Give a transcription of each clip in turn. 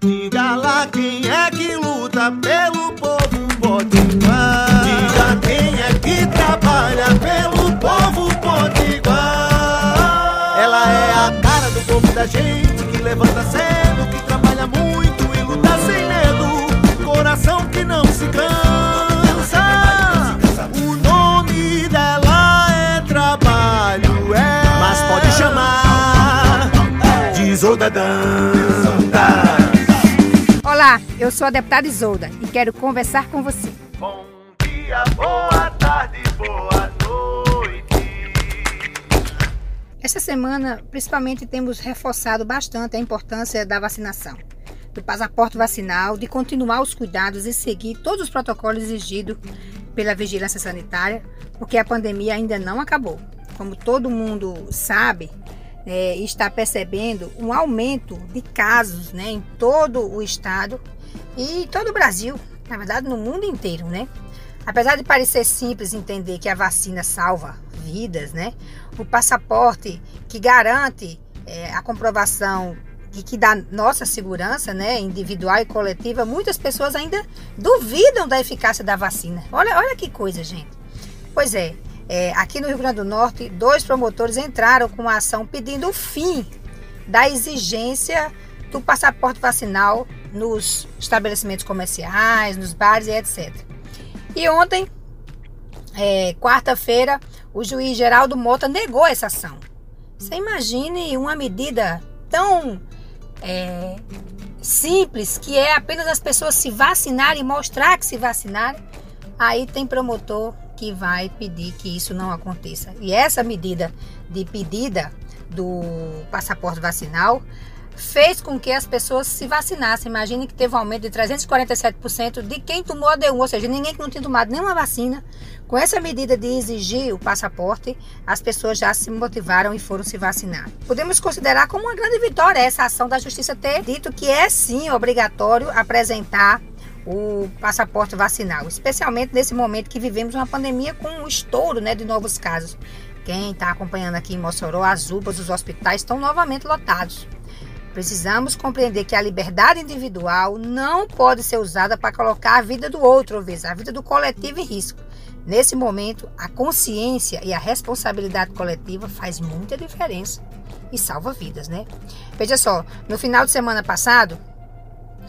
Diga lá quem é que luta pelo povo potiguar. Diga quem é que trabalha pelo povo potiguar. Ela é a cara do povo da gente que levanta cedo, que trabalha muito e luta sem medo. Coração que não se cansa. O nome dela é trabalho, é. Mas pode chamar de Isolda Dantas. Olá, eu sou a deputada Isolda e quero conversar com você. Bom dia, boa tarde, boa noite. Esta semana, principalmente, temos reforçado bastante a importância da vacinação, do passaporte vacinal, de continuar os cuidados e seguir todos os protocolos exigidos pela vigilância sanitária, porque a pandemia ainda não acabou. Como todo mundo sabe, é, está percebendo um aumento de casos né, em todo o estado e todo o Brasil, na verdade no mundo inteiro, né? Apesar de parecer simples entender que a vacina salva vidas, né? O passaporte que garante é, a comprovação e que dá nossa segurança, né, individual e coletiva, muitas pessoas ainda duvidam da eficácia da vacina. Olha, olha que coisa, gente. Pois é, é, aqui no Rio Grande do Norte, dois promotores entraram com uma ação pedindo o fim da exigência do passaporte vacinal nos estabelecimentos comerciais, nos bares e etc. E ontem, é, quarta-feira, o juiz Geraldo Mota negou essa ação. Você imagine uma medida tão é, simples que é apenas as pessoas se vacinarem e mostrar que se vacinaram. Aí tem promotor que vai pedir que isso não aconteça. E essa medida de pedida do passaporte vacinal fez com que as pessoas se vacinassem. Imagine que teve um aumento de 347% de quem tomou a D1, ou seja, ninguém que não tinha tomado nenhuma vacina. Com essa medida de exigir o passaporte, as pessoas já se motivaram e foram se vacinar. Podemos considerar como uma grande vitória essa ação da justiça ter dito que é sim obrigatório apresentar o passaporte vacinal, especialmente nesse momento que vivemos uma pandemia com um estouro né, de novos casos. Quem está acompanhando aqui em Mossoró, as UPAs dos hospitais estão novamente lotados. Precisamos compreender que a liberdade individual não pode ser usada para colocar a vida do outro, ou vezes, a vida do coletivo em risco. Nesse momento, a consciência e a responsabilidade coletiva faz muita diferença e salva vidas, né? Veja só, no final de semana passado,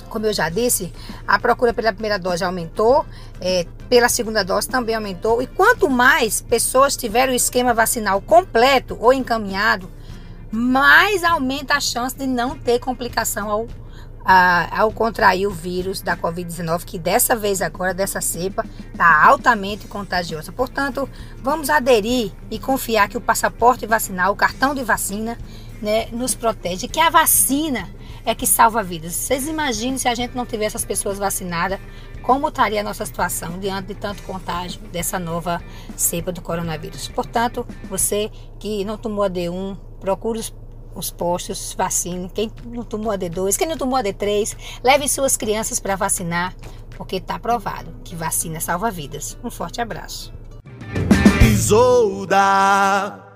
como eu já disse, a procura pela primeira dose aumentou, é, pela segunda dose também aumentou. E quanto mais pessoas tiverem o esquema vacinal completo ou encaminhado, mais aumenta a chance de não ter complicação ao, a, ao contrair o vírus da Covid-19, que dessa vez agora, dessa cepa, está altamente contagiosa. Portanto, vamos aderir e confiar que o passaporte vacinal, o cartão de vacina, né, nos protege, que a vacina é que salva vidas. Vocês imaginem se a gente não tivesse as pessoas vacinadas, como estaria a nossa situação diante de tanto contágio dessa nova cepa do coronavírus. Portanto, você que não tomou a D1, procure os, os postos, vacine. Quem não tomou a D2, quem não tomou a D3, leve suas crianças para vacinar, porque está provado que vacina salva vidas. Um forte abraço. Isolda.